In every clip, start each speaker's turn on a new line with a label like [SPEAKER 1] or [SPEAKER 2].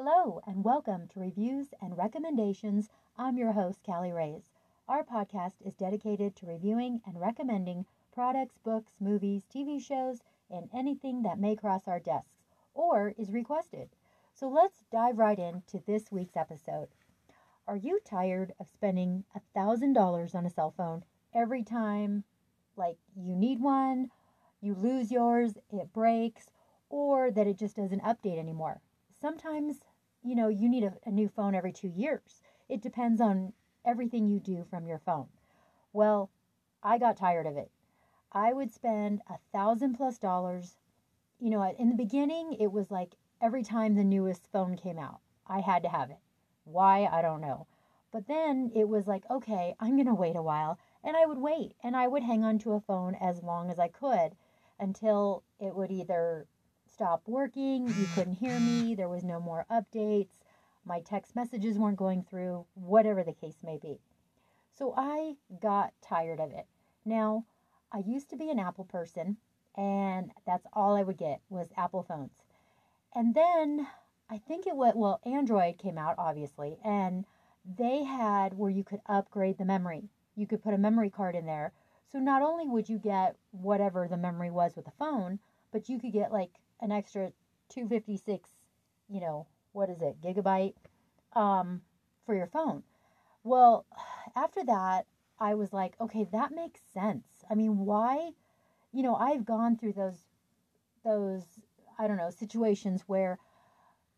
[SPEAKER 1] Hello, and welcome to Reviews and Recommendations. I'm your host, Callie Rays. Our podcast is dedicated to reviewing and recommending products, books, movies, TV shows, and anything that may cross our desks or is requested. So let's dive right into this week's episode. Are you tired of spending $1,000 on a cell phone every time, like, you need one, you lose yours, it breaks, or that it just doesn't update anymore? Sometimes you know, you need a, a new phone every two years. It depends on everything you do from your phone. Well, I got tired of it. I would spend a thousand plus dollars. You know, in the beginning, it was like every time the newest phone came out, I had to have it. Why? I don't know. But then it was like, okay, I'm going to wait a while. And I would wait and I would hang on to a phone as long as I could until it would either stopped working. You couldn't hear me. There was no more updates. My text messages weren't going through, whatever the case may be. So I got tired of it. Now, I used to be an Apple person, and that's all I would get was Apple phones. And then I think it was, well, Android came out, obviously, and they had where you could upgrade the memory. You could put a memory card in there. So not only would you get whatever the memory was with the phone, but you could get like an extra 256, you know, what is it, gigabyte um, for your phone. Well, after that, I was like, okay, that makes sense. I mean, why? You know, I've gone through those, those, I don't know, situations where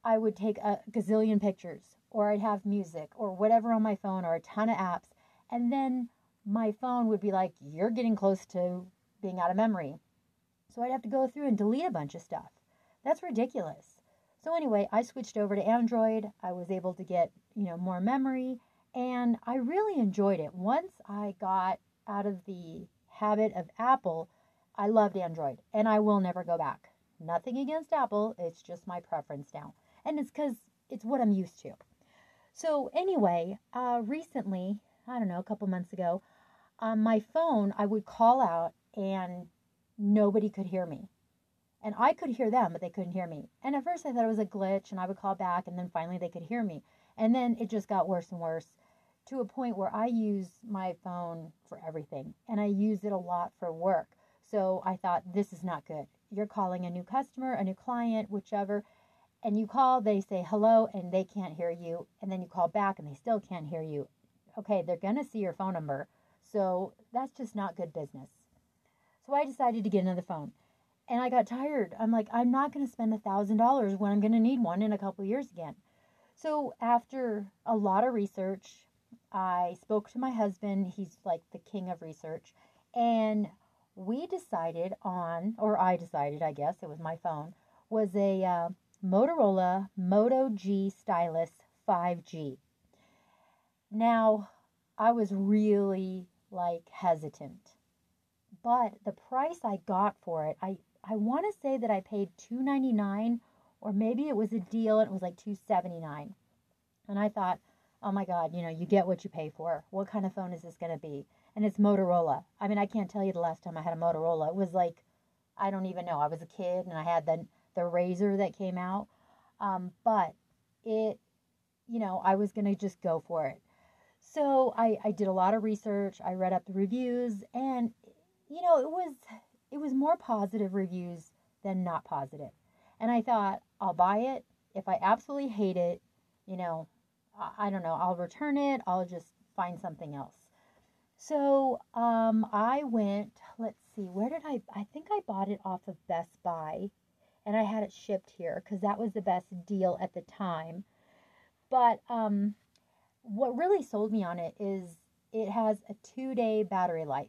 [SPEAKER 1] I would take a gazillion pictures or I'd have music or whatever on my phone or a ton of apps. And then my phone would be like, you're getting close to being out of memory. So I'd have to go through and delete a bunch of stuff. That's ridiculous. So anyway, I switched over to Android. I was able to get, you know, more memory and I really enjoyed it. Once I got out of the habit of Apple, I loved Android and I will never go back. Nothing against Apple, it's just my preference now. And it's cuz it's what I'm used to. So anyway, uh, recently, I don't know, a couple months ago, on my phone, I would call out and nobody could hear me. And I could hear them, but they couldn't hear me. And at first I thought it was a glitch and I would call back and then finally they could hear me. And then it just got worse and worse to a point where I use my phone for everything and I use it a lot for work. So I thought this is not good. You're calling a new customer, a new client, whichever, and you call, they say hello and they can't hear you. And then you call back and they still can't hear you. Okay, they're going to see your phone number. So that's just not good business. So I decided to get another phone. And I got tired. I'm like, I'm not going to spend a $1,000 when I'm going to need one in a couple years again. So after a lot of research, I spoke to my husband. He's like the king of research. And we decided on, or I decided, I guess, it was my phone, was a uh, Motorola Moto G Stylus 5G. Now, I was really like hesitant but the price I got for it, I I want to say that I paid 2.99 or maybe it was a deal and it was like 2.79. And I thought, "Oh my god, you know, you get what you pay for. What kind of phone is this going to be?" And it's Motorola. I mean, I can't tell you the last time I had a Motorola. It was like I don't even know. I was a kid and I had the the Razr that came out. Um, but it you know, I was going to just go for it. So I, I did a lot of research. I read up the reviews, and you know, it was it was more positive reviews than not positive. And I thought, I'll buy it. If I absolutely hate it, you know, I, I don't know, I'll return it. I'll just find something else. So um, I went, let's see, where did I? I think I bought it off of Best Buy and I had it shipped here because that was the best deal at the time. But um, what really sold me on it is it has a two day battery life.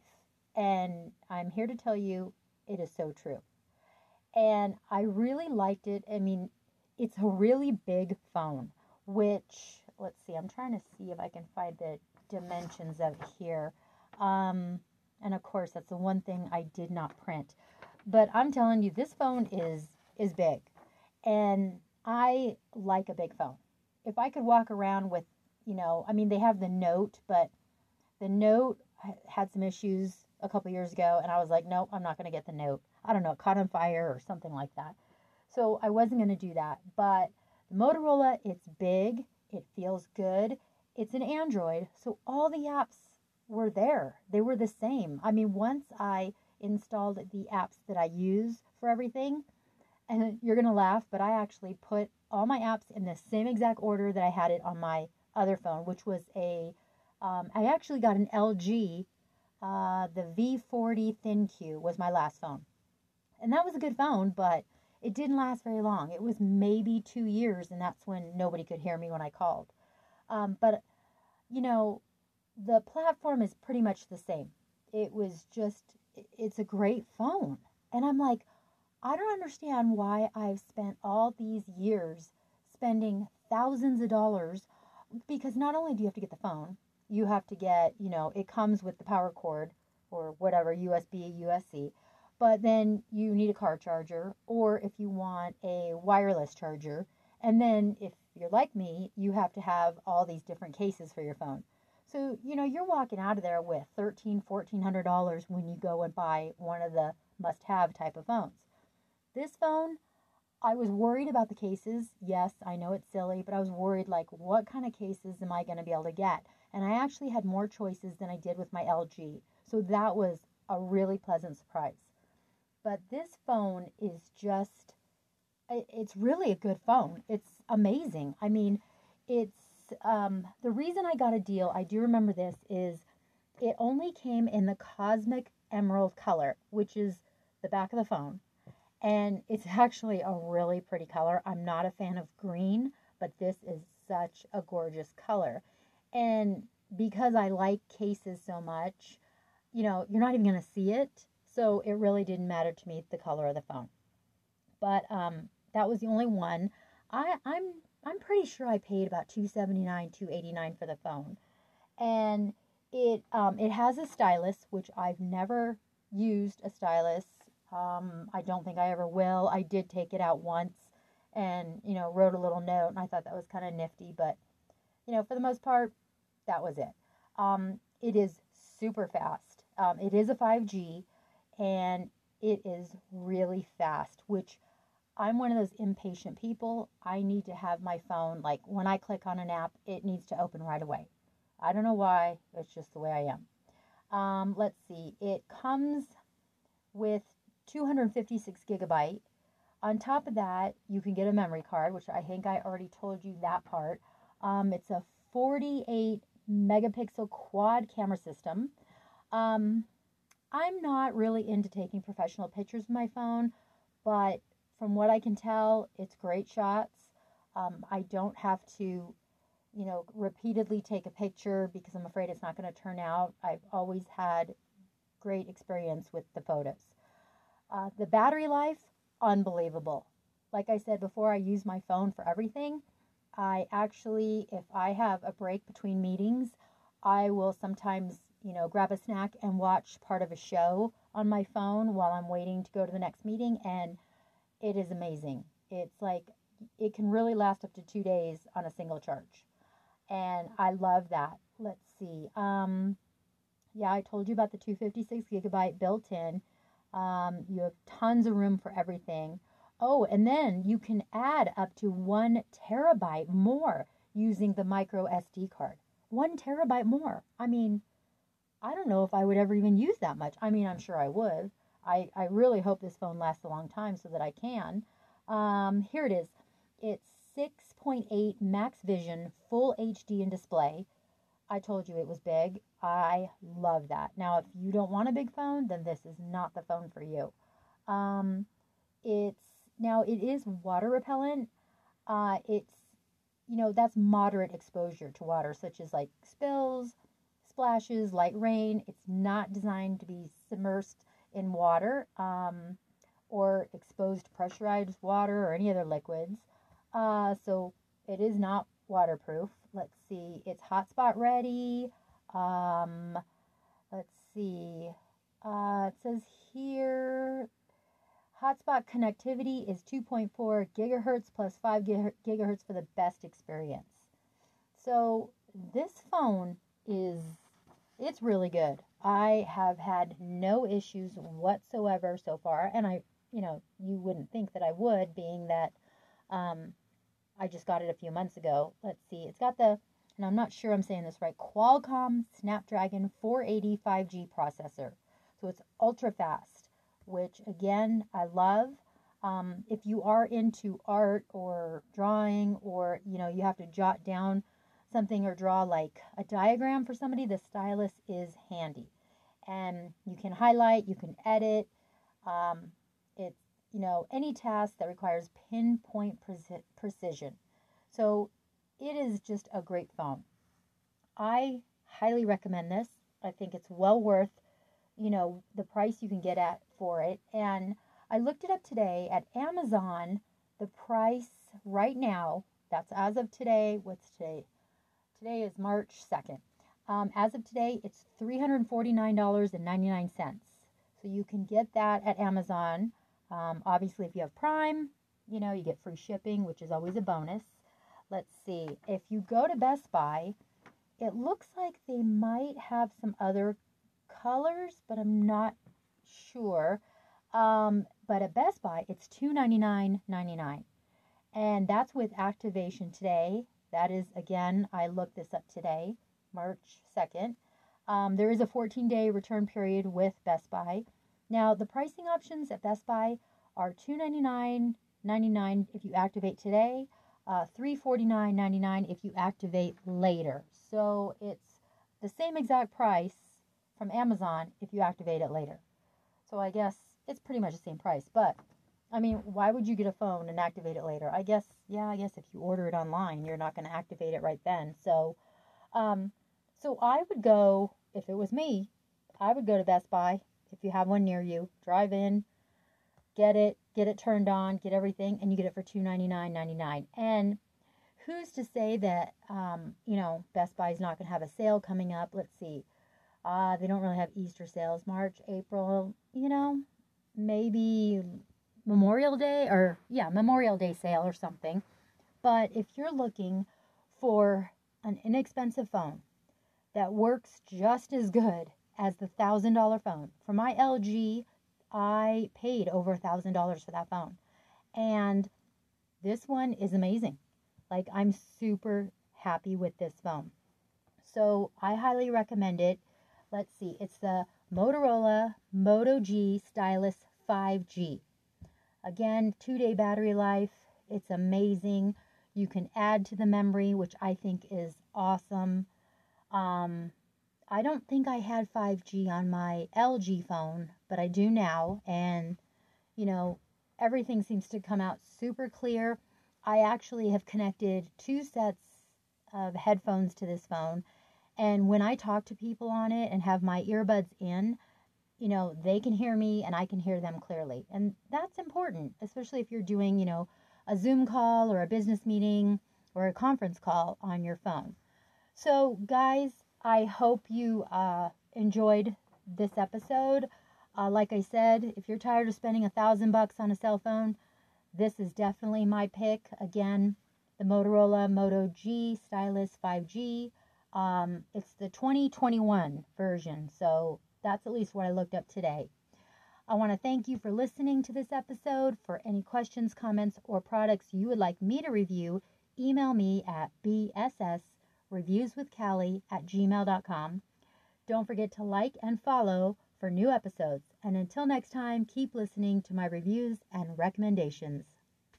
[SPEAKER 1] And I'm here to tell you it is so true. And I really liked it. I mean, it's a really big phone, which, let's see, I'm trying to see if I can find the dimensions of here. Um, and of course, that's the one thing I did not print. But I'm telling you, this phone is is big, and I like a big phone. If I could walk around with, you know, I mean, they have the Note, but the Note had some issues a couple years ago, and I was like, nope, I'm not going to get the note. I don't know, it caught on fire or something like that. So I wasn't going to do that. But the Motorola, it's big, it feels good, it's an Android, so all the apps were there. They were the same. I mean, once I installed the apps that I use for everything, and you're going to laugh, but I actually put all my apps in the same exact order that I had it on my other phone, which was a. Um, I actually got an LG, uh, the V40 ThinQ was my last phone. And that was a good phone, but it didn't last very long. It was maybe two years, and that's when nobody could hear me when I called. Um, but, you know, the platform is pretty much the same. It was just, it's a great phone. And I'm like, I don't understand why I've spent all these years spending thousands of dollars because not only do you have to get the phone, you have to get, you know, it comes with the power cord or whatever, USB, USC, but then you need a car charger or if you want a wireless charger. And then if you're like me, you have to have all these different cases for your phone. So, you know, you're walking out of there with $13, $1,400 when you go and buy one of the must have type of phones. This phone, I was worried about the cases. Yes, I know it's silly, but I was worried like, what kind of cases am I going to be able to get? And I actually had more choices than I did with my LG. So that was a really pleasant surprise. But this phone is just, it's really a good phone. It's amazing. I mean, it's um, the reason I got a deal, I do remember this, is it only came in the cosmic emerald color, which is the back of the phone. And it's actually a really pretty color. I'm not a fan of green, but this is such a gorgeous color. And because I like cases so much, you know, you're not even going to see it. So it really didn't matter to me the color of the phone. But um, that was the only one. I, I'm I'm pretty sure I paid about 279 289 for the phone. And it um, it has a stylus, which I've never used a stylus. Um, I don't think I ever will. I did take it out once and, you know, wrote a little note, and I thought that was kind of nifty. But, you know, for the most part, that was it. Um, it is super fast. Um, it is a 5G, and it is really fast, which – I'm one of those impatient people. I need to have my phone, like when I click on an app, it needs to open right away. I don't know why, it's just the way I am. Um, let's see, it comes with 256 gigabyte. On top of that, you can get a memory card, which I think I already told you that part. Um, it's a 48 megapixel quad camera system. Um, I'm not really into taking professional pictures with my phone, but from what I can tell, it's great shots. Um, I don't have to, you know, repeatedly take a picture because I'm afraid it's not going to turn out. I've always had great experience with the photos. Uh, the battery life, unbelievable. Like I said before, I use my phone for everything. I actually, if I have a break between meetings, I will sometimes, you know, grab a snack and watch part of a show on my phone while I'm waiting to go to the next meeting. And it is amazing. It's like it can really last up to two days on a single charge. And I love that. Let's see. Um, yeah, I told you about the 256 gigabyte built in. Um, you have tons of room for everything. Oh, and then you can add up to one terabyte more using the micro SD card. One terabyte more. I mean, I don't know if I would ever even use that much. I mean, I'm sure I would. I, I really hope this phone lasts a long time so that I can. Um, here it is. It's 6.8 Max Vision Full HD in display. I told you it was big. I love that. Now, if you don't want a big phone, then this is not the phone for you. Um, it's now it is water repellent. Uh, it's you know that's moderate exposure to water, such as like spills, splashes, light rain. It's not designed to be submersed in water um, or exposed to pressurized water or any other liquids. Uh, so it is not waterproof. Let's see, it's hotspot ready. Um, let's see, uh, it says here hotspot connectivity is 2.4 gigahertz plus 5 gigahertz for the best experience. So this phone is it's really good. I have had no issues whatsoever so far, and I, you know, you wouldn't think that I would, being that, um, I just got it a few months ago. Let's see. It's got the, and I'm not sure I'm saying this right, Qualcomm Snapdragon 480 5G processor. So it's ultra fast, which again, I love. Um, if you are into art or drawing or, you know, you have to jot down something or draw like a diagram for somebody, the stylus is handy. And you can highlight, you can edit. Um, it's, you know, any task that requires pinpoint pre- precision. So it is just a great phone. I highly recommend this. I think it's well worth, you know, the price you can get at for it. And I looked it up today at Amazon. The price right now, that's as of today, what's today? Today is March 2nd. Um, as of today, it's $349.99. So you can get that at Amazon. Um, obviously, if you have Prime, you know, you get free shipping, which is always a bonus. Let's see. If you go to Best Buy, it looks like they might have some other colors, but I'm not sure. Um, but at Best Buy, it's $299.99. And that's with activation today. That is, again, I looked this up today, March 2nd. Um, there is a 14 day return period with Best Buy. Now, the pricing options at Best Buy are $299.99 if you activate today, uh, $349.99 if you activate later. So it's the same exact price from Amazon if you activate it later. So I guess it's pretty much the same price, but I mean, why would you get a phone and activate it later? I guess, yeah, I guess if you order it online, you're not going to activate it right then. So, um, so I would go, if it was me, I would go to Best Buy if you have one near you, drive in, get it, get it turned on, get everything, and you get it for $299.99. And who's to say that, um, you know, Best Buy is not going to have a sale coming up? Let's see. Uh, they don't really have Easter sales, March, April, you know, maybe Memorial Day or yeah, Memorial Day sale or something. But if you're looking for an inexpensive phone that works just as good as the thousand dollar phone for my LG, I paid over a thousand dollars for that phone, and this one is amazing. Like I'm super happy with this phone, so I highly recommend it. Let's see, it's the Motorola Moto G Stylus 5G. Again, two day battery life. It's amazing. You can add to the memory, which I think is awesome. Um, I don't think I had 5G on my LG phone, but I do now. And, you know, everything seems to come out super clear. I actually have connected two sets of headphones to this phone. And when I talk to people on it and have my earbuds in, you know, they can hear me and I can hear them clearly. And that's important, especially if you're doing, you know, a Zoom call or a business meeting or a conference call on your phone. So, guys, I hope you uh, enjoyed this episode. Uh, like I said, if you're tired of spending a thousand bucks on a cell phone, this is definitely my pick. Again, the Motorola Moto G Stylus 5G. Um, it's the 2021 version, so that's at least what I looked up today. I want to thank you for listening to this episode. For any questions, comments, or products you would like me to review, email me at bssreviewswithcallie at gmail.com. Don't forget to like and follow for new episodes. And until next time, keep listening to my reviews and recommendations.